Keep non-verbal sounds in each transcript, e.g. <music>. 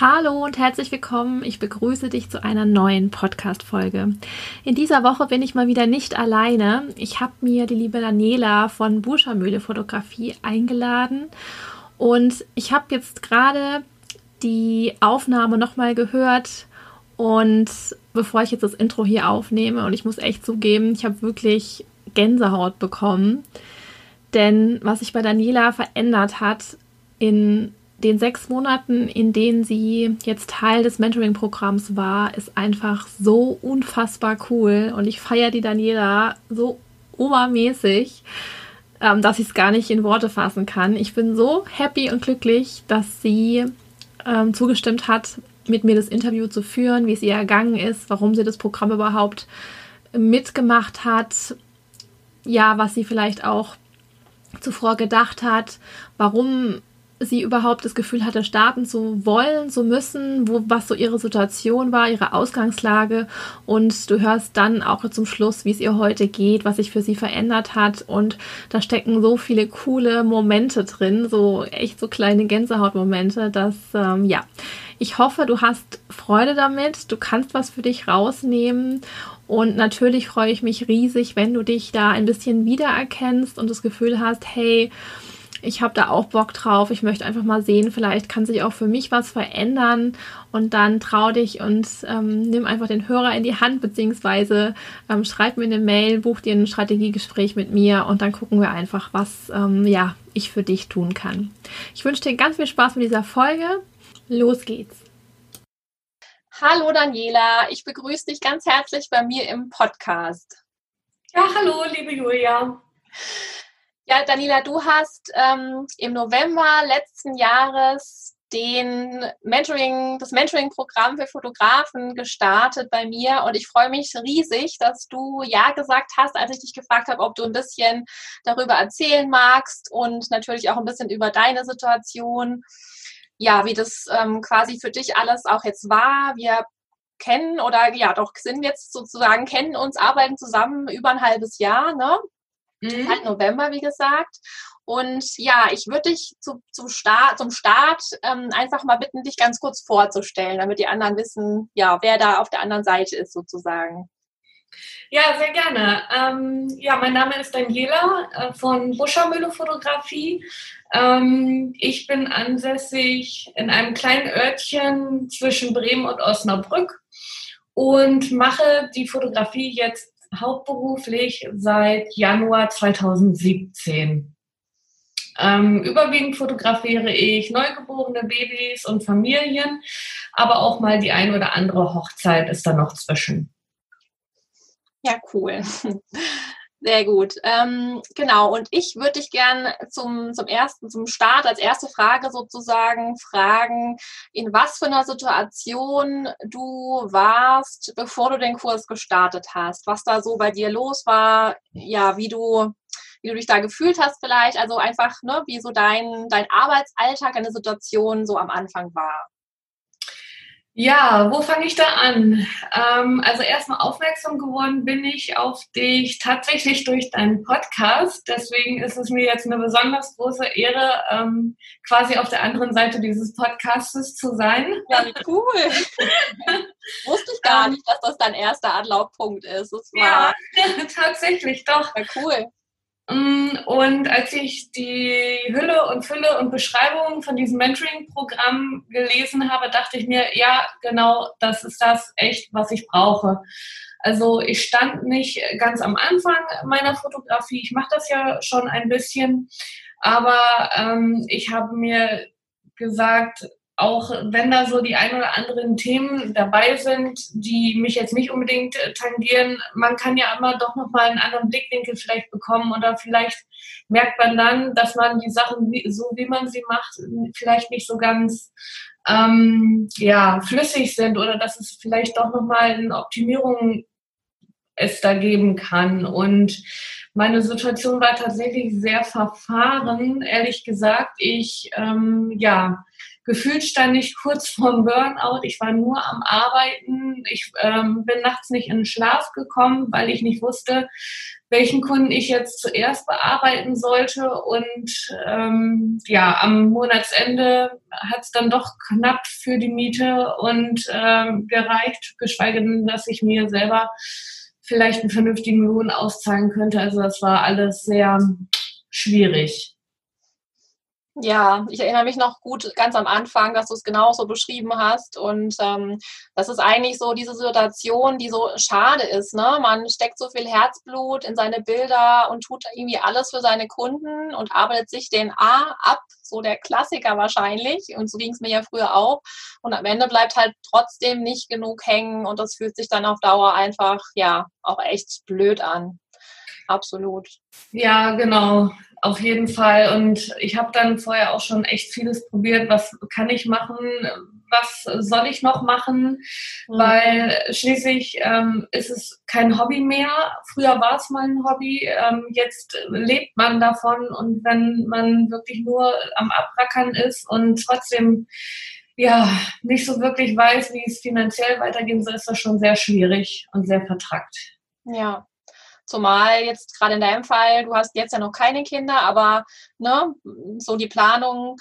Hallo und herzlich willkommen. Ich begrüße dich zu einer neuen Podcast-Folge. In dieser Woche bin ich mal wieder nicht alleine. Ich habe mir die liebe Daniela von Burschermühle Fotografie eingeladen und ich habe jetzt gerade die Aufnahme nochmal gehört und bevor ich jetzt das Intro hier aufnehme und ich muss echt zugeben, ich habe wirklich Gänsehaut bekommen. Denn was sich bei Daniela verändert hat in den sechs Monaten, in denen sie jetzt Teil des Mentoring-Programms war, ist einfach so unfassbar cool. Und ich feiere die Daniela so obermäßig, ähm, dass ich es gar nicht in Worte fassen kann. Ich bin so happy und glücklich, dass sie ähm, zugestimmt hat, mit mir das Interview zu führen, wie es ihr ergangen ist, warum sie das Programm überhaupt mitgemacht hat, ja, was sie vielleicht auch zuvor gedacht hat, warum sie überhaupt das Gefühl hatte, starten zu wollen, zu müssen, wo, was so ihre Situation war, ihre Ausgangslage. Und du hörst dann auch zum Schluss, wie es ihr heute geht, was sich für sie verändert hat. Und da stecken so viele coole Momente drin, so echt so kleine Gänsehautmomente, dass, ähm, ja, ich hoffe, du hast Freude damit, du kannst was für dich rausnehmen. Und natürlich freue ich mich riesig, wenn du dich da ein bisschen wiedererkennst und das Gefühl hast, hey, ich habe da auch Bock drauf. Ich möchte einfach mal sehen, vielleicht kann sich auch für mich was verändern. Und dann trau dich und ähm, nimm einfach den Hörer in die Hand, beziehungsweise ähm, schreib mir eine Mail, buch dir ein Strategiegespräch mit mir und dann gucken wir einfach, was ähm, ja, ich für dich tun kann. Ich wünsche dir ganz viel Spaß mit dieser Folge. Los geht's. Hallo Daniela, ich begrüße dich ganz herzlich bei mir im Podcast. Ja, hallo, liebe Julia. Ja, Daniela, du hast ähm, im November letzten Jahres den Mentoring, das Mentoring-Programm für Fotografen gestartet bei mir und ich freue mich riesig, dass du ja gesagt hast, als ich dich gefragt habe, ob du ein bisschen darüber erzählen magst und natürlich auch ein bisschen über deine Situation. Ja, wie das ähm, quasi für dich alles auch jetzt war. Wir kennen oder ja doch sind jetzt sozusagen kennen uns, arbeiten zusammen über ein halbes Jahr, ne? Mhm. Halt November, wie gesagt. Und ja, ich würde dich zu, zu Start, zum Start ähm, einfach mal bitten, dich ganz kurz vorzustellen, damit die anderen wissen, ja, wer da auf der anderen Seite ist sozusagen. Ja, sehr gerne. Ähm, ja, mein Name ist Daniela äh, von Buschermühle Fotografie. Ähm, ich bin ansässig in einem kleinen Örtchen zwischen Bremen und Osnabrück und mache die Fotografie jetzt hauptberuflich seit Januar 2017. Ähm, überwiegend fotografiere ich neugeborene Babys und Familien, aber auch mal die ein oder andere Hochzeit ist da noch zwischen. Ja, cool. Sehr gut. Ähm, genau, und ich würde dich gern zum, zum ersten, zum Start als erste Frage sozusagen fragen, in was für einer Situation du warst, bevor du den Kurs gestartet hast, was da so bei dir los war, ja, wie du, wie du dich da gefühlt hast vielleicht, also einfach, ne, wie so dein, dein Arbeitsalltag, deine Situation so am Anfang war. Ja, wo fange ich da an? Ähm, also erstmal aufmerksam geworden bin ich auf dich tatsächlich durch deinen Podcast. Deswegen ist es mir jetzt eine besonders große Ehre, ähm, quasi auf der anderen Seite dieses Podcastes zu sein. Ja, cool. <laughs> Wusste ich gar ähm, nicht, dass das dein erster Anlaufpunkt ist. Das war ja, <laughs> tatsächlich, doch. Ja, cool. Mm, und als ich die Hülle und Fülle und Beschreibung von diesem Mentoring-Programm gelesen habe, dachte ich mir, ja, genau, das ist das echt, was ich brauche. Also ich stand nicht ganz am Anfang meiner Fotografie, ich mache das ja schon ein bisschen, aber ähm, ich habe mir gesagt, auch wenn da so die ein oder anderen Themen dabei sind, die mich jetzt nicht unbedingt äh, tangieren, man kann ja immer doch nochmal einen anderen Blickwinkel vielleicht bekommen oder vielleicht merkt man dann, dass man die Sachen so wie man sie macht, vielleicht nicht so ganz ähm, ja, flüssig sind oder dass es vielleicht doch nochmal eine Optimierung es da geben kann. Und meine Situation war tatsächlich sehr verfahren, ehrlich gesagt. Ich, ähm, ja, gefühlt stand ich kurz vorm Burnout. Ich war nur am Arbeiten. Ich ähm, bin nachts nicht in den Schlaf gekommen, weil ich nicht wusste, welchen Kunden ich jetzt zuerst bearbeiten sollte. Und ähm, ja, am Monatsende hat es dann doch knapp für die Miete und ähm, gereicht, geschweige denn, dass ich mir selber vielleicht einen vernünftigen Lohn auszahlen könnte. Also das war alles sehr schwierig. Ja, ich erinnere mich noch gut ganz am Anfang, dass du es genauso beschrieben hast. Und ähm, das ist eigentlich so diese Situation, die so schade ist. Ne? Man steckt so viel Herzblut in seine Bilder und tut irgendwie alles für seine Kunden und arbeitet sich den A ab, so der Klassiker wahrscheinlich. Und so ging es mir ja früher auch. Und am Ende bleibt halt trotzdem nicht genug hängen und das fühlt sich dann auf Dauer einfach, ja, auch echt blöd an. Absolut. Ja, genau auf jeden Fall. Und ich habe dann vorher auch schon echt vieles probiert. Was kann ich machen? Was soll ich noch machen? Mhm. Weil schließlich ähm, ist es kein Hobby mehr. Früher war es mal ein Hobby. Ähm, jetzt lebt man davon. Und wenn man wirklich nur am Abrackern ist und trotzdem ja nicht so wirklich weiß, wie es finanziell weitergehen soll, ist das schon sehr schwierig und sehr vertrackt. Ja, Zumal jetzt gerade in deinem Fall, du hast jetzt ja noch keine Kinder, aber ne, so die Planung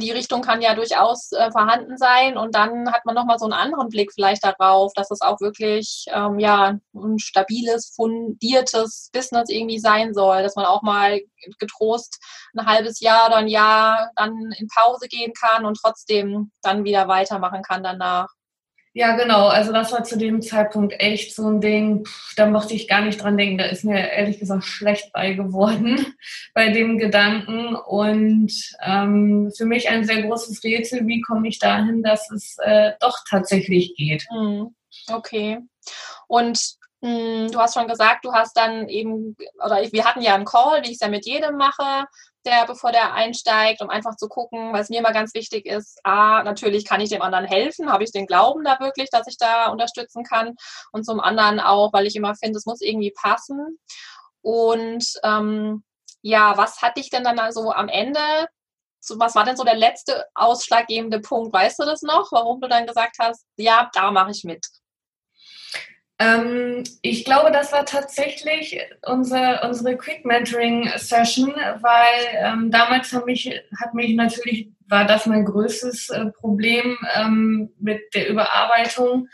die Richtung kann ja durchaus äh, vorhanden sein und dann hat man nochmal so einen anderen Blick vielleicht darauf, dass es auch wirklich ähm, ja ein stabiles, fundiertes Business irgendwie sein soll, dass man auch mal getrost ein halbes Jahr oder ein Jahr dann in Pause gehen kann und trotzdem dann wieder weitermachen kann danach. Ja, genau. Also das war zu dem Zeitpunkt echt so ein Ding, pff, da mochte ich gar nicht dran denken. Da ist mir ehrlich gesagt schlecht bei geworden <laughs> bei dem Gedanken. Und ähm, für mich ein sehr großes Rätsel, wie komme ich dahin, dass es äh, doch tatsächlich geht. Hm, okay. Und mh, hm, du hast schon gesagt, du hast dann eben, oder wir hatten ja einen Call, wie ich es ja mit jedem mache, der, bevor der einsteigt, um einfach zu gucken, was mir immer ganz wichtig ist, A, natürlich kann ich dem anderen helfen, habe ich den Glauben da wirklich, dass ich da unterstützen kann und zum anderen auch, weil ich immer finde, es muss irgendwie passen. Und ähm, ja, was hatte ich denn dann also am Ende was war denn so der letzte ausschlaggebende Punkt? Weißt du das noch, warum du dann gesagt hast, ja, da mache ich mit? Ähm, ich glaube, das war tatsächlich unsere, unsere Quick Mentoring Session, weil ähm, damals hat mich, hat mich natürlich, war das mein größtes äh, Problem ähm, mit der Überarbeitung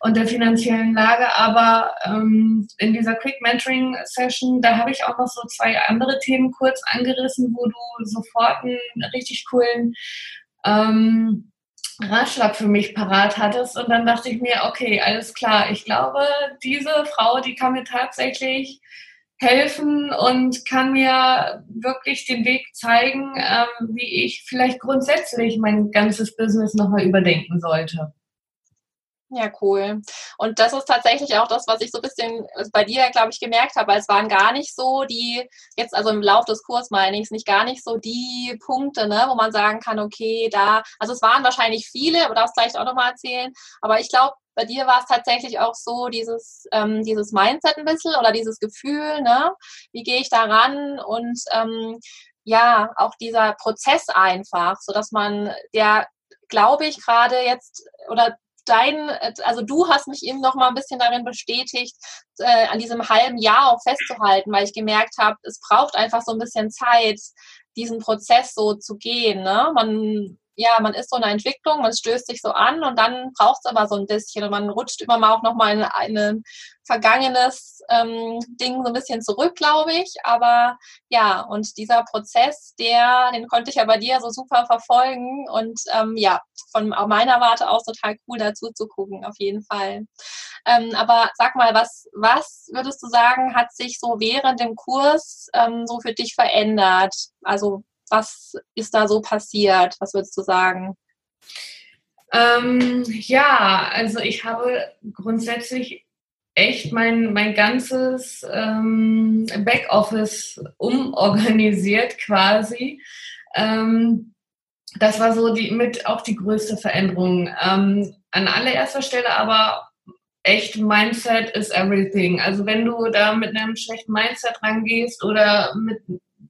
und der finanziellen Lage. Aber ähm, in dieser Quick Mentoring Session, da habe ich auch noch so zwei andere Themen kurz angerissen, wo du sofort einen richtig coolen ähm, Ratschlag für mich parat hattest. Und dann dachte ich mir, okay, alles klar, ich glaube, diese Frau, die kann mir tatsächlich helfen und kann mir wirklich den Weg zeigen, ähm, wie ich vielleicht grundsätzlich mein ganzes Business nochmal überdenken sollte. Ja, cool. Und das ist tatsächlich auch das, was ich so ein bisschen bei dir, glaube ich, gemerkt habe. Es waren gar nicht so die, jetzt also im Lauf des Kurs meine ich es, nicht gar nicht so die Punkte, ne, wo man sagen kann, okay, da, also es waren wahrscheinlich viele, aber darfst gleich auch nochmal erzählen. Aber ich glaube, bei dir war es tatsächlich auch so, dieses, ähm, dieses Mindset ein bisschen oder dieses Gefühl, ne, wie gehe ich da ran und ähm, ja, auch dieser Prozess einfach, so dass man, der glaube ich gerade jetzt oder dein, also du hast mich eben noch mal ein bisschen darin bestätigt, äh, an diesem halben Jahr auch festzuhalten, weil ich gemerkt habe, es braucht einfach so ein bisschen Zeit, diesen Prozess so zu gehen. Ne? Man ja, man ist so in einer Entwicklung, man stößt sich so an und dann braucht es aber so ein bisschen und man rutscht immer mal auch nochmal in ein vergangenes ähm, Ding so ein bisschen zurück, glaube ich. Aber ja, und dieser Prozess, der, den konnte ich ja bei dir so super verfolgen und ähm, ja, von meiner Warte aus total cool dazu zu gucken, auf jeden Fall. Ähm, aber sag mal, was, was würdest du sagen, hat sich so während dem Kurs ähm, so für dich verändert? Also was ist da so passiert? Was würdest du sagen? Ähm, ja, also ich habe grundsätzlich echt mein, mein ganzes ähm, Backoffice umorganisiert quasi. Ähm, das war so die mit auch die größte Veränderung. Ähm, an allererster Stelle aber echt Mindset is everything. Also wenn du da mit einem schlechten Mindset rangehst oder mit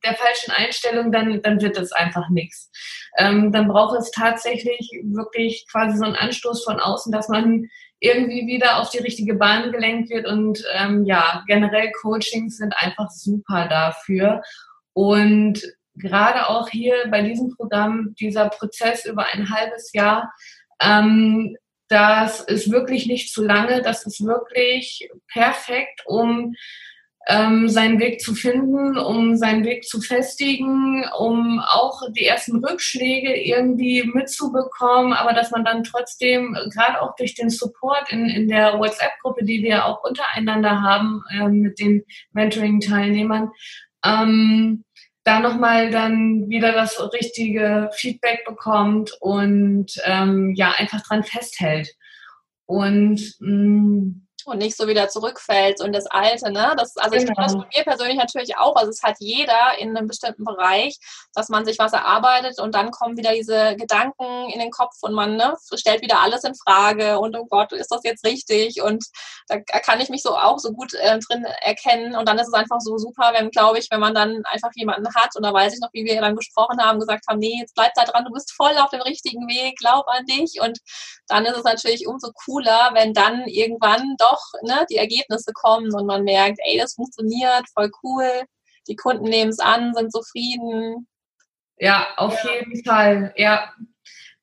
der falschen Einstellung, dann, dann wird es einfach nichts. Ähm, dann braucht es tatsächlich wirklich quasi so einen Anstoß von außen, dass man irgendwie wieder auf die richtige Bahn gelenkt wird. Und ähm, ja, generell Coachings sind einfach super dafür. Und gerade auch hier bei diesem Programm, dieser Prozess über ein halbes Jahr, ähm, das ist wirklich nicht zu lange, das ist wirklich perfekt, um ähm, seinen Weg zu finden, um seinen Weg zu festigen, um auch die ersten Rückschläge irgendwie mitzubekommen, aber dass man dann trotzdem, gerade auch durch den Support in, in der WhatsApp-Gruppe, die wir auch untereinander haben äh, mit den Mentoring-Teilnehmern, ähm, da nochmal dann wieder das richtige Feedback bekommt und ähm, ja, einfach dran festhält. Und mh, mm, und nicht so wieder zurückfällt und das Alte, ne? Das, also genau. ich kenne das von mir persönlich natürlich auch. Also es hat jeder in einem bestimmten Bereich, dass man sich was erarbeitet und dann kommen wieder diese Gedanken in den Kopf und man ne, stellt wieder alles in Frage und oh Gott, ist das jetzt richtig? Und da kann ich mich so auch so gut äh, drin erkennen. Und dann ist es einfach so super, wenn, glaube ich, wenn man dann einfach jemanden hat und da weiß ich noch, wie wir dann gesprochen haben, gesagt haben, nee, jetzt bleib da dran, du bist voll auf dem richtigen Weg, glaub an dich. Und dann ist es natürlich umso cooler, wenn dann irgendwann doch doch ne, die Ergebnisse kommen und man merkt, ey, das funktioniert, voll cool, die Kunden nehmen es an, sind zufrieden. Ja, auf ja. jeden Fall, ja.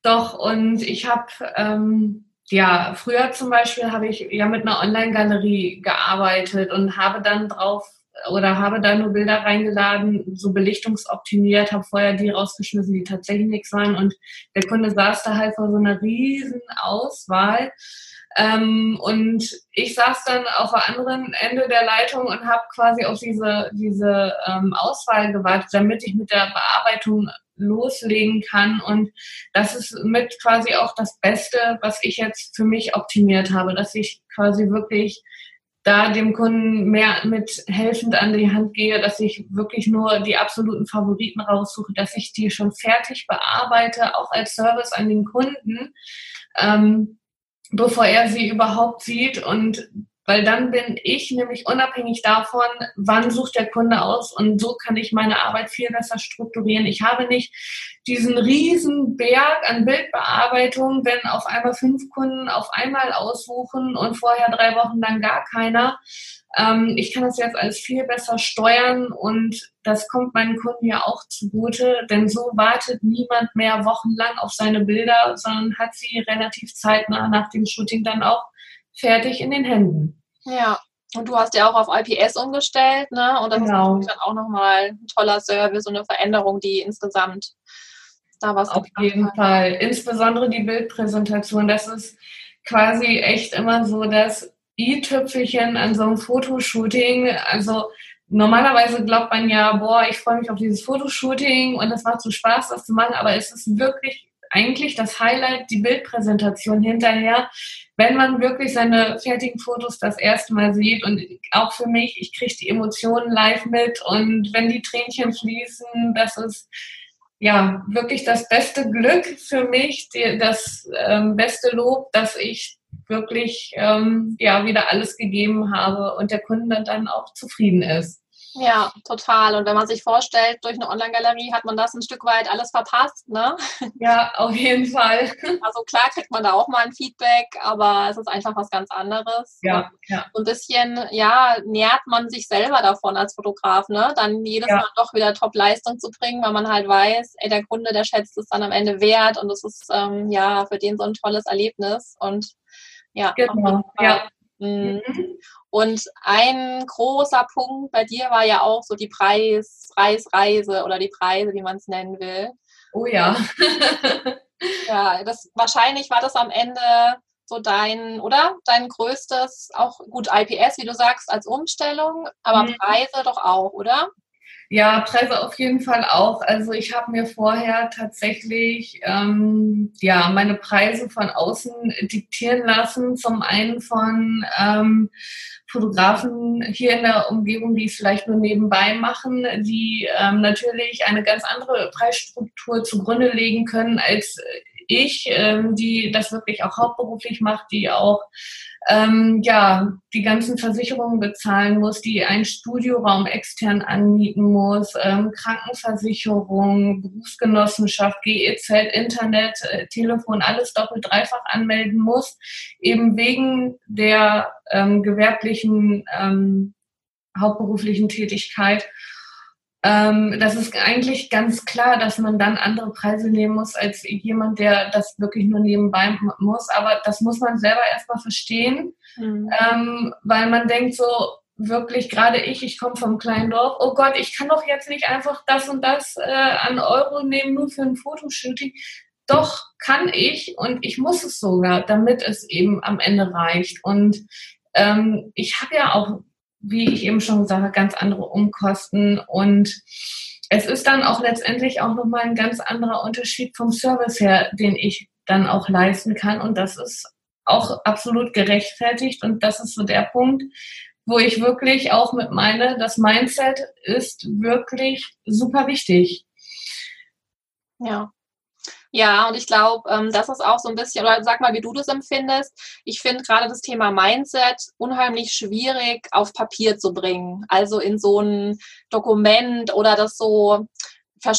Doch, und ich habe, ähm, ja, früher zum Beispiel habe ich ja mit einer Online-Galerie gearbeitet und habe dann drauf oder habe da nur Bilder reingeladen, so belichtungsoptimiert, habe vorher die rausgeschmissen, die tatsächlich nichts waren und der Kunde saß da halt vor so einer riesen Auswahl ähm, und ich saß dann auf der anderen Ende der Leitung und habe quasi auf diese, diese ähm, Auswahl gewartet, damit ich mit der Bearbeitung loslegen kann. Und das ist mit quasi auch das Beste, was ich jetzt für mich optimiert habe, dass ich quasi wirklich da dem Kunden mehr mit helfend an die Hand gehe, dass ich wirklich nur die absoluten Favoriten raussuche, dass ich die schon fertig bearbeite, auch als Service an den Kunden. Ähm, bevor er sie überhaupt sieht und weil dann bin ich nämlich unabhängig davon, wann sucht der Kunde aus und so kann ich meine Arbeit viel besser strukturieren. Ich habe nicht diesen riesen Berg an Bildbearbeitung, wenn auf einmal fünf Kunden auf einmal aussuchen und vorher drei Wochen dann gar keiner. Ähm, ich kann das jetzt alles viel besser steuern und das kommt meinen Kunden ja auch zugute, denn so wartet niemand mehr wochenlang auf seine Bilder, sondern hat sie relativ zeitnah nach dem Shooting dann auch fertig in den Händen. Ja, und du hast ja auch auf IPS umgestellt, ne? Und das genau. ist dann auch nochmal ein toller Service und eine Veränderung, die insgesamt da was Auf jeden hat. Fall. Insbesondere die Bildpräsentation. Das ist quasi echt immer so das i-Tüpfelchen an so einem Fotoshooting. Also normalerweise glaubt man ja, boah, ich freue mich auf dieses Fotoshooting und das macht so Spaß, das zu machen, aber es ist wirklich eigentlich das Highlight, die Bildpräsentation hinterher, wenn man wirklich seine fertigen Fotos das erste Mal sieht und auch für mich, ich kriege die Emotionen live mit und wenn die Tränchen fließen, das ist ja wirklich das beste Glück für mich, die, das ähm, beste Lob, dass ich wirklich ähm, ja wieder alles gegeben habe und der Kunde dann auch zufrieden ist. Ja, total. Und wenn man sich vorstellt, durch eine Online-Galerie hat man das ein Stück weit alles verpasst, ne? Ja, auf jeden Fall. <laughs> Also klar kriegt man da auch mal ein Feedback, aber es ist einfach was ganz anderes. Ja, ja. So ein bisschen, ja, nährt man sich selber davon als Fotograf, ne? Dann jedes ja. Mal doch wieder Top-Leistung zu bringen, weil man halt weiß, ey, der Kunde, der schätzt es dann am Ende wert und es ist, ähm, ja, für den so ein tolles Erlebnis und ja, genau. ja. Mhm. mhm. Und ein großer Punkt bei dir war ja auch so die Preis, Preisreise oder die Preise, wie man es nennen will. Oh ja. <laughs> ja, das wahrscheinlich war das am Ende so dein, oder? Dein größtes, auch gut IPS, wie du sagst, als Umstellung, aber mhm. Preise doch auch, oder? Ja, Preise auf jeden Fall auch. Also ich habe mir vorher tatsächlich ähm, ja meine Preise von außen diktieren lassen. Zum einen von ähm, Fotografen hier in der Umgebung, die es vielleicht nur nebenbei machen, die ähm, natürlich eine ganz andere Preisstruktur zugrunde legen können als ich, ähm, die das wirklich auch hauptberuflich macht, die auch ähm, ja, die ganzen Versicherungen bezahlen muss, die einen Studioraum extern anmieten muss, ähm, Krankenversicherung, Berufsgenossenschaft, GEZ, Internet, äh, Telefon, alles doppelt dreifach anmelden muss, eben wegen der ähm, gewerblichen ähm, hauptberuflichen Tätigkeit ähm, das ist eigentlich ganz klar, dass man dann andere Preise nehmen muss als jemand, der das wirklich nur nebenbei muss. Aber das muss man selber erstmal verstehen, mhm. ähm, weil man denkt so, wirklich, gerade ich, ich komme vom kleinen Dorf, oh Gott, ich kann doch jetzt nicht einfach das und das äh, an Euro nehmen, nur für ein Fotoshooting. Doch kann ich und ich muss es sogar, damit es eben am Ende reicht. Und ähm, ich habe ja auch wie ich eben schon habe, ganz andere Umkosten. Und es ist dann auch letztendlich auch nochmal ein ganz anderer Unterschied vom Service her, den ich dann auch leisten kann. Und das ist auch absolut gerechtfertigt. Und das ist so der Punkt, wo ich wirklich auch mit meine, das Mindset ist wirklich super wichtig. Ja, ja, und ich glaube, ähm, das ist auch so ein bisschen, oder sag mal, wie du das empfindest. Ich finde gerade das Thema Mindset unheimlich schwierig auf Papier zu bringen. Also in so ein Dokument oder das so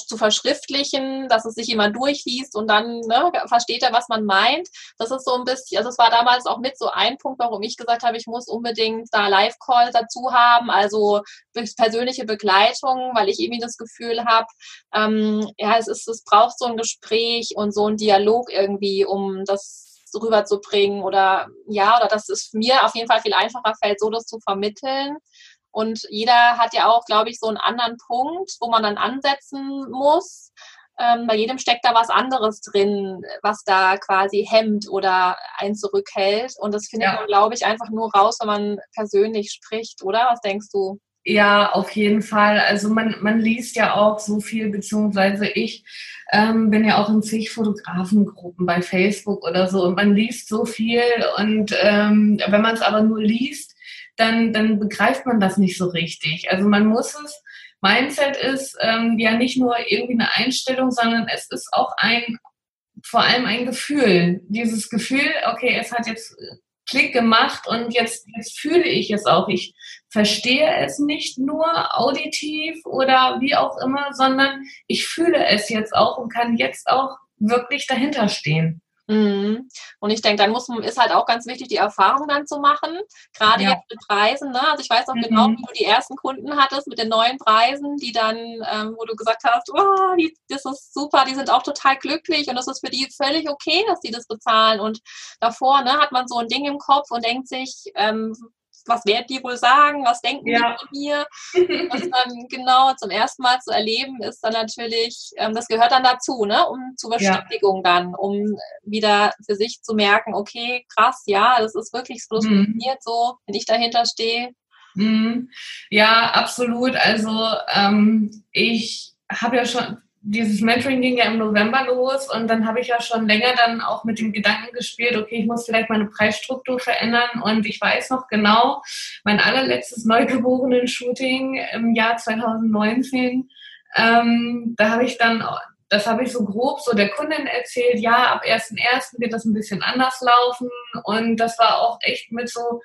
zu verschriftlichen, dass es sich jemand durchliest und dann ne, versteht er, was man meint. Das ist so ein bisschen, also es war damals auch mit so ein Punkt, warum ich gesagt habe, ich muss unbedingt da Live-Call dazu haben, also persönliche Begleitung, weil ich irgendwie das Gefühl habe, ähm, ja, es ist, es braucht so ein Gespräch und so ein Dialog irgendwie, um das rüberzubringen oder ja, oder dass es mir auf jeden Fall viel einfacher fällt, so das zu vermitteln. Und jeder hat ja auch, glaube ich, so einen anderen Punkt, wo man dann ansetzen muss. Ähm, bei jedem steckt da was anderes drin, was da quasi hemmt oder einen zurückhält. Und das findet ja. man, glaube ich, einfach nur raus, wenn man persönlich spricht, oder? Was denkst du? Ja, auf jeden Fall. Also man, man liest ja auch so viel, beziehungsweise ich ähm, bin ja auch in zig Fotografengruppen bei Facebook oder so und man liest so viel und ähm, wenn man es aber nur liest, dann, dann begreift man das nicht so richtig. Also man muss es, Mindset ist ähm, ja nicht nur irgendwie eine Einstellung, sondern es ist auch ein, vor allem ein Gefühl. Dieses Gefühl, okay, es hat jetzt Klick gemacht und jetzt, jetzt fühle ich es auch. Ich verstehe es nicht nur auditiv oder wie auch immer, sondern ich fühle es jetzt auch und kann jetzt auch wirklich dahinter stehen. Mhm. Und ich denke, dann muss man, ist halt auch ganz wichtig, die Erfahrung dann zu machen. Gerade ja. jetzt mit Preisen, ne? Also ich weiß auch genau, mhm. genau, wie du die ersten Kunden hattest mit den neuen Preisen, die dann, ähm, wo du gesagt hast, oh, die, das ist super, die sind auch total glücklich und das ist für die völlig okay, dass die das bezahlen. Und davor, ne, hat man so ein Ding im Kopf und denkt sich, ähm, was werden die wohl sagen, was denken ja. die von mir? Das <laughs> dann genau zum ersten Mal zu erleben, ist dann natürlich, ähm, das gehört dann dazu, ne? um zur Bestätigung ja. dann, um wieder für sich zu merken, okay, krass, ja, das ist wirklich so, das mhm. funktioniert so, wenn ich dahinter stehe. Mhm. Ja, absolut. Also ähm, ich habe ja schon dieses Mentoring ging ja im November los und dann habe ich ja schon länger dann auch mit dem Gedanken gespielt, okay, ich muss vielleicht meine Preisstruktur verändern und ich weiß noch genau, mein allerletztes Neugeborenen-Shooting im Jahr 2019, ähm, da habe ich dann, das habe ich so grob so der Kundin erzählt, ja, ab 1.1. wird das ein bisschen anders laufen und das war auch echt mit so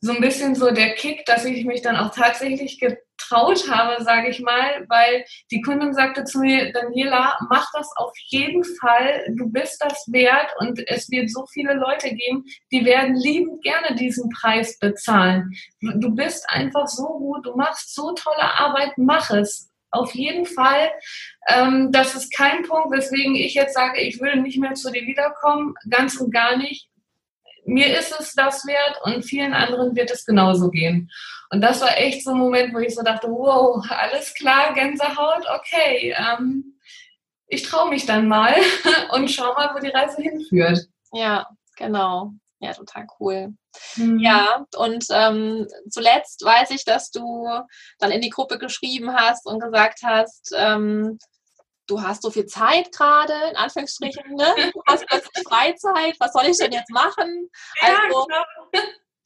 so ein bisschen so der Kick, dass ich mich dann auch tatsächlich getraut habe, sage ich mal, weil die Kundin sagte zu mir, Daniela, mach das auf jeden Fall, du bist das wert und es wird so viele Leute geben, die werden liebend gerne diesen Preis bezahlen. Du bist einfach so gut, du machst so tolle Arbeit, mach es. Auf jeden Fall. Ähm, das ist kein Punkt, weswegen ich jetzt sage, ich würde nicht mehr zu dir wiederkommen, ganz und gar nicht mir ist es das wert und vielen anderen wird es genauso gehen. Und das war echt so ein Moment, wo ich so dachte, wow, alles klar, Gänsehaut, okay, ähm, ich traue mich dann mal <laughs> und schau mal, wo die Reise hinführt. Ja, genau. Ja, total cool. Mhm. Ja, und ähm, zuletzt weiß ich, dass du dann in die Gruppe geschrieben hast und gesagt hast, ähm, du hast so viel Zeit gerade, in Anführungsstrichen, ne? <laughs> du hast plötzlich Freizeit, was soll ich denn jetzt machen? Also, ja,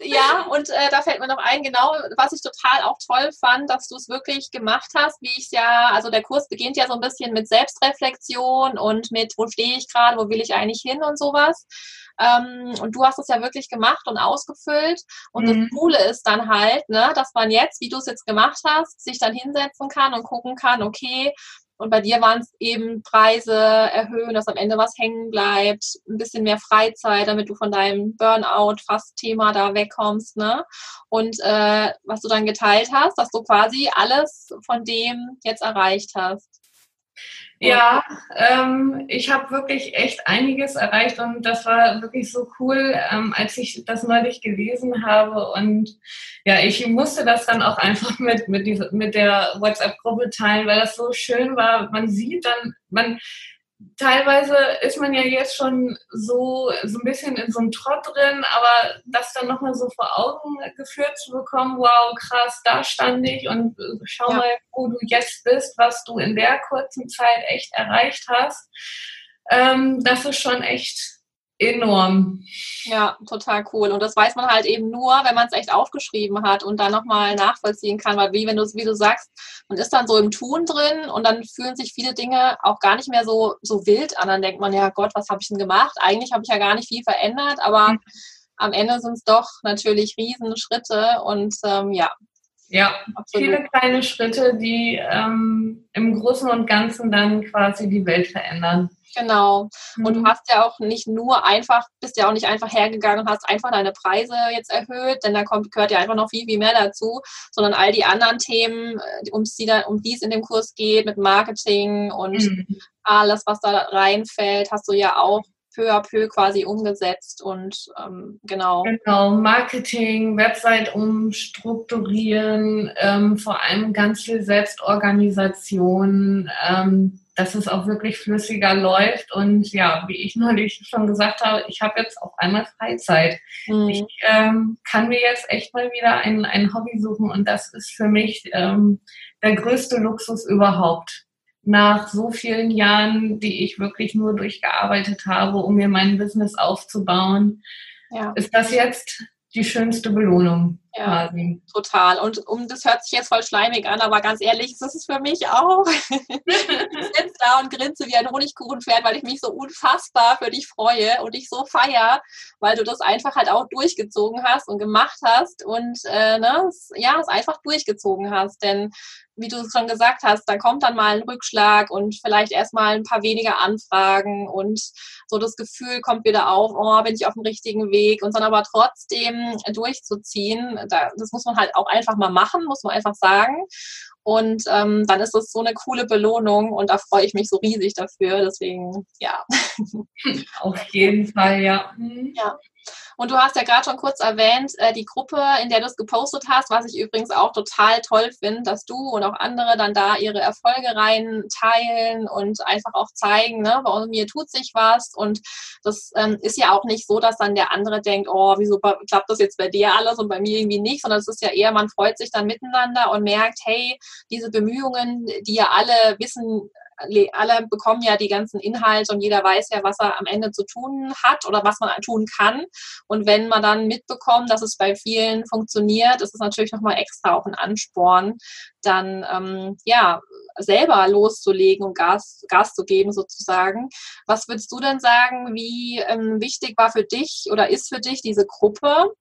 Ja, und äh, da fällt mir noch ein, genau, was ich total auch toll fand, dass du es wirklich gemacht hast, wie ich es ja, also der Kurs beginnt ja so ein bisschen mit Selbstreflexion und mit, wo stehe ich gerade, wo will ich eigentlich hin und sowas. Ähm, und du hast es ja wirklich gemacht und ausgefüllt. Und mhm. das Coole ist dann halt, ne, dass man jetzt, wie du es jetzt gemacht hast, sich dann hinsetzen kann und gucken kann, okay, und bei dir waren es eben Preise erhöhen, dass am Ende was hängen bleibt, ein bisschen mehr Freizeit, damit du von deinem Burnout-Fast-Thema da wegkommst. Ne? Und äh, was du dann geteilt hast, dass du quasi alles von dem jetzt erreicht hast. Ja, ähm, ich habe wirklich echt einiges erreicht und das war wirklich so cool, ähm, als ich das neulich gelesen habe. Und ja, ich musste das dann auch einfach mit, mit, diese, mit der WhatsApp-Gruppe teilen, weil das so schön war. Man sieht dann, man teilweise ist man ja jetzt schon so, so ein bisschen in so einem Trott drin, aber das dann nochmal so vor Augen geführt zu bekommen, wow, krass, da stand ich und äh, schau ja. mal, wo du jetzt bist, was du in der kurzen Zeit echt erreicht hast. Ähm, das ist schon echt enorm. Ja, total cool. Und das weiß man halt eben nur, wenn man es echt aufgeschrieben hat und dann nochmal nachvollziehen kann, weil wie wenn du wie du sagst, man ist dann so im Tun drin und dann fühlen sich viele Dinge auch gar nicht mehr so, so wild an. Dann denkt man, ja Gott, was habe ich denn gemacht? Eigentlich habe ich ja gar nicht viel verändert, aber mhm. am Ende sind es doch natürlich Riesenschritte und ähm, ja, ja, Absolut. viele kleine Schritte, die ähm, im Großen und Ganzen dann quasi die Welt verändern. Genau. Und mhm. du hast ja auch nicht nur einfach, bist ja auch nicht einfach hergegangen und hast einfach deine Preise jetzt erhöht, denn da kommt, gehört ja einfach noch viel, viel mehr dazu, sondern all die anderen Themen, äh, um die, um die es in dem Kurs geht, mit Marketing und mhm. alles, was da reinfällt, hast du ja auch peu à peu quasi umgesetzt und ähm, genau. Genau, Marketing, Website umstrukturieren, ähm, vor allem ganz viel Selbstorganisation, ähm, dass es auch wirklich flüssiger läuft und ja, wie ich neulich schon gesagt habe, ich habe jetzt auf einmal Freizeit. Mhm. Ich ähm, kann mir jetzt echt mal wieder ein, ein Hobby suchen und das ist für mich ähm, der größte Luxus überhaupt nach so vielen Jahren, die ich wirklich nur durchgearbeitet habe, um mir mein Business aufzubauen, ja. ist das jetzt die schönste Belohnung. Ja, quasi. total. Und um das hört sich jetzt voll schleimig an, aber ganz ehrlich, das ist es für mich auch. ich sitze da und grinse wie ein Honigkuchenpferd, weil ich mich so unfassbar für dich freue und dich so feier, weil du das einfach halt auch durchgezogen hast und gemacht hast und äh, ne, ja, es einfach durchgezogen hast. Denn wie du schon gesagt hast, da kommt dann mal ein Rückschlag und vielleicht erstmal ein paar weniger Anfragen und so das Gefühl kommt wieder auf, oh, bin ich auf dem richtigen Weg und dann aber trotzdem durchzuziehen, da, das muss man halt auch einfach mal machen, muss man einfach sagen. Und ähm, dann ist das so eine coole Belohnung und da freue ich mich so riesig dafür. Deswegen, ja. Auf jeden Fall, ja. Mhm. Ja. Und du hast ja gerade schon kurz erwähnt, äh, die Gruppe, in der du es gepostet hast, was ich übrigens auch total toll finde, dass du und auch andere dann da ihre Erfolge rein teilen und einfach auch zeigen, ne, bei mir tut sich was. Und das ähm, ist ja auch nicht so, dass dann der andere denkt, oh, wieso klappt das jetzt bei dir alles und bei mir irgendwie nicht, sondern es ist ja eher, man freut sich dann miteinander und merkt, hey, diese Bemühungen, die ja alle wissen, alle bekommen ja die ganzen Inhalte und jeder weiß ja, was er am Ende zu tun hat oder was man tun kann. Und wenn man dann mitbekommt, dass es bei vielen funktioniert, ist es natürlich nochmal extra auch ein Ansporn, dann ähm, ja selber loszulegen und Gas, Gas zu geben sozusagen. Was würdest du denn sagen, wie ähm, wichtig war für dich oder ist für dich diese Gruppe?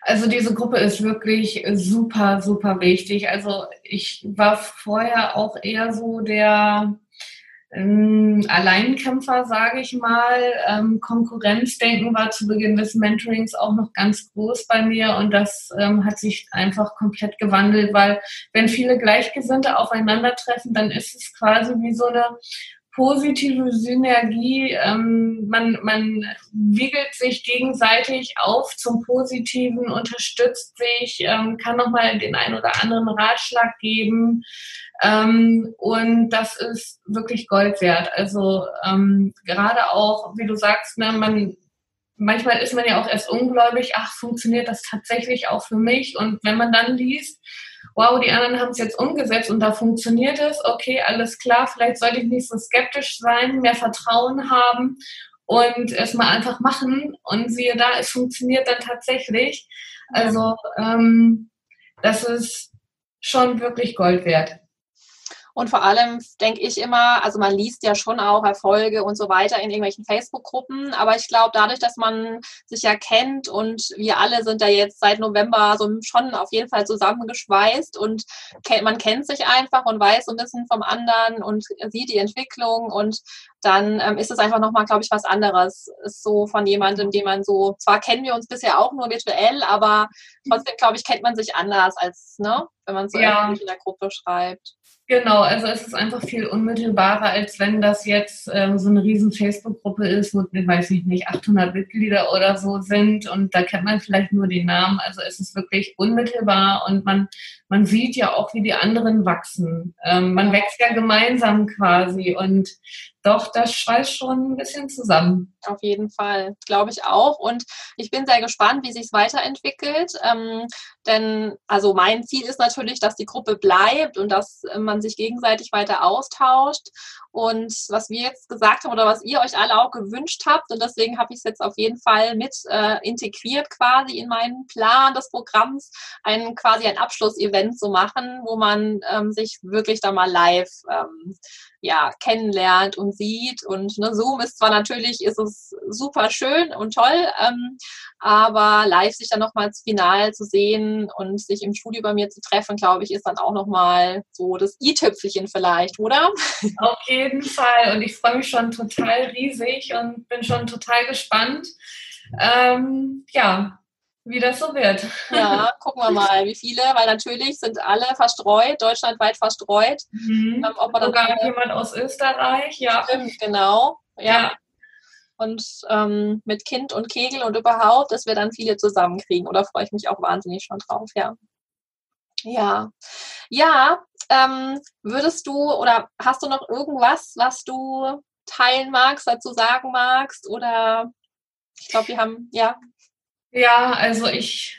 Also diese Gruppe ist wirklich super, super wichtig. Also ich war vorher auch eher so der Alleinkämpfer, sage ich mal. Ähm, Konkurrenzdenken war zu Beginn des Mentorings auch noch ganz groß bei mir und das ähm, hat sich einfach komplett gewandelt, weil wenn viele Gleichgesinnte aufeinandertreffen, dann ist es quasi wie so eine positive Synergie. Ähm, man, man wiegelt sich gegenseitig auf zum Positiven, unterstützt sich, ähm, kann nochmal den einen oder anderen Ratschlag geben. Ähm, und das ist wirklich Gold wert. Also ähm, gerade auch, wie du sagst, ne, man manchmal ist man ja auch erst ungläubig, ach, funktioniert das tatsächlich auch für mich? Und wenn man dann liest, wow, die anderen haben es jetzt umgesetzt und da funktioniert es, okay, alles klar, vielleicht sollte ich nicht so skeptisch sein, mehr Vertrauen haben und es mal einfach machen und siehe da, es funktioniert dann tatsächlich. Also ähm, das ist schon wirklich Gold wert. Und vor allem denke ich immer, also man liest ja schon auch Erfolge und so weiter in irgendwelchen Facebook-Gruppen, aber ich glaube, dadurch, dass man sich ja kennt und wir alle sind da jetzt seit November so schon auf jeden Fall zusammengeschweißt und man kennt sich einfach und weiß so ein bisschen vom anderen und sieht die Entwicklung und dann ähm, ist es einfach nochmal, glaube ich, was anderes. Ist so von jemandem, den man so, zwar kennen wir uns bisher auch nur virtuell, aber trotzdem, glaube ich, kennt man sich anders als, ne, wenn man so ja. in der Gruppe schreibt. Genau, also es ist einfach viel unmittelbarer, als wenn das jetzt ähm, so eine riesen Facebook-Gruppe ist, wo, weiß ich nicht, 800 Mitglieder oder so sind und da kennt man vielleicht nur die Namen. Also es ist wirklich unmittelbar und man, man sieht ja auch, wie die anderen wachsen. Ähm, man wächst ja gemeinsam quasi und doch, das schweißt schon ein bisschen zusammen. Auf jeden Fall, glaube ich auch. Und ich bin sehr gespannt, wie sich es weiterentwickelt. Ähm, denn also mein Ziel ist natürlich, dass die Gruppe bleibt und dass man sich gegenseitig weiter austauscht. Und was wir jetzt gesagt haben oder was ihr euch alle auch gewünscht habt, und deswegen habe ich es jetzt auf jeden Fall mit äh, integriert quasi in meinen Plan des Programms, ein quasi ein Abschlussevent zu machen, wo man ähm, sich wirklich da mal live ähm, ja, kennenlernt und sieht. Und ne, Zoom ist zwar natürlich, ist es super schön und toll, ähm, aber live sich dann nochmals final zu sehen und sich im Studio bei mir zu treffen, glaube ich, ist dann auch nochmal so das i-Tüpfelchen vielleicht, oder? <laughs> Auf jeden Fall. Und ich freue mich schon total riesig und bin schon total gespannt. Ähm, ja, wie das so wird. Ja, gucken wir mal, wie viele, weil natürlich sind alle verstreut, deutschlandweit verstreut. Mhm. Ähm, ob man Sogar dann, jemand aus Österreich, ja. Stimmt, genau. Ja. ja. Und ähm, mit Kind und Kegel und überhaupt, dass wir dann viele zusammenkriegen. Oder freue ich mich auch wahnsinnig schon drauf, ja. Ja. Ja, ähm, würdest du oder hast du noch irgendwas, was du teilen magst, dazu sagen magst? Oder ich glaube, wir haben, ja, ja, also ich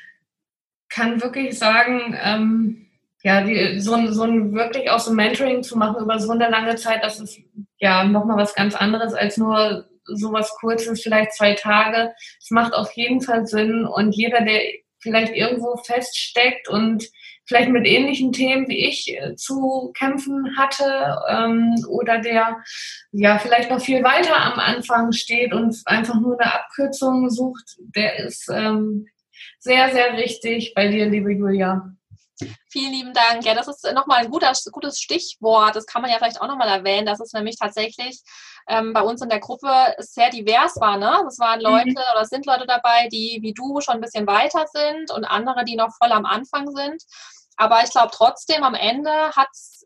kann wirklich sagen, ähm, ja, die, so, ein, so ein wirklich auch so Mentoring zu machen über so eine lange Zeit, das ist ja nochmal was ganz anderes als nur sowas Kurzes, vielleicht zwei Tage. Es macht auf jeden Fall Sinn und jeder, der vielleicht irgendwo feststeckt und vielleicht mit ähnlichen Themen wie ich äh, zu kämpfen hatte ähm, oder der ja vielleicht noch viel weiter am Anfang steht und einfach nur eine Abkürzung sucht, der ist ähm, sehr, sehr richtig bei dir, liebe Julia. Vielen lieben Dank. Ja, das ist nochmal ein guter, gutes Stichwort. Das kann man ja vielleicht auch nochmal erwähnen, dass es nämlich tatsächlich ähm, bei uns in der Gruppe sehr divers war. Ne? Es waren mhm. Leute mhm. oder es sind Leute dabei, die wie du schon ein bisschen weiter sind und andere, die noch voll am Anfang sind. Aber ich glaube trotzdem, am Ende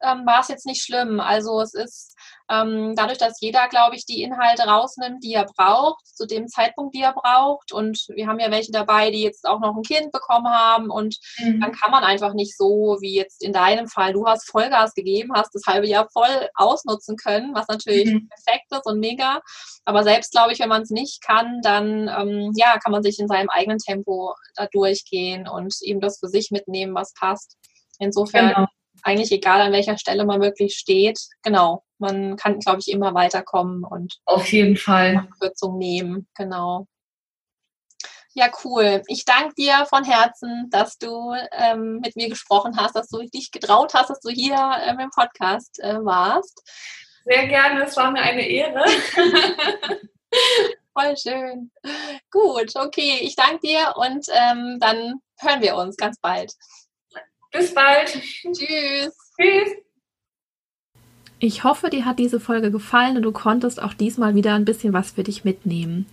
ähm, war es jetzt nicht schlimm. Also es ist ähm, dadurch, dass jeder, glaube ich, die Inhalte rausnimmt, die er braucht, zu dem Zeitpunkt, die er braucht. Und wir haben ja welche dabei, die jetzt auch noch ein Kind bekommen haben. Und mhm. dann kann man einfach nicht so, wie jetzt in deinem Fall, du hast Vollgas gegeben, hast das halbe Jahr voll ausnutzen können, was natürlich mhm. perfekt ist und mega. Aber selbst, glaube ich, wenn man es nicht kann, dann ähm, ja, kann man sich in seinem eigenen Tempo da durchgehen und eben das für sich mitnehmen, was passt. Insofern genau. eigentlich egal, an welcher Stelle man wirklich steht, genau, man kann, glaube ich, immer weiterkommen und auf jeden Fall Abkürzung nehmen, genau. Ja, cool. Ich danke dir von Herzen, dass du ähm, mit mir gesprochen hast, dass du dich getraut hast, dass du hier ähm, im Podcast äh, warst. Sehr gerne, es war mir eine Ehre. <laughs> Voll schön. Gut, okay, ich danke dir und ähm, dann hören wir uns ganz bald. Bis bald. Tschüss. Tschüss. Ich hoffe, dir hat diese Folge gefallen und du konntest auch diesmal wieder ein bisschen was für dich mitnehmen.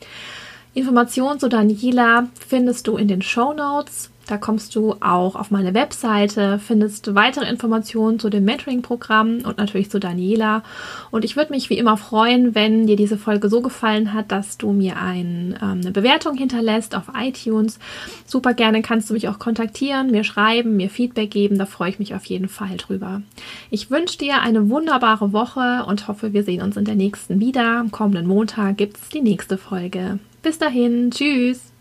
Informationen zu Daniela findest du in den Show Notes. Da kommst du auch auf meine Webseite, findest weitere Informationen zu dem Mentoring-Programm und natürlich zu Daniela. Und ich würde mich wie immer freuen, wenn dir diese Folge so gefallen hat, dass du mir ein, ähm, eine Bewertung hinterlässt auf iTunes. Super gerne kannst du mich auch kontaktieren, mir schreiben, mir Feedback geben. Da freue ich mich auf jeden Fall drüber. Ich wünsche dir eine wunderbare Woche und hoffe, wir sehen uns in der nächsten wieder. Am kommenden Montag gibt es die nächste Folge. Bis dahin, tschüss.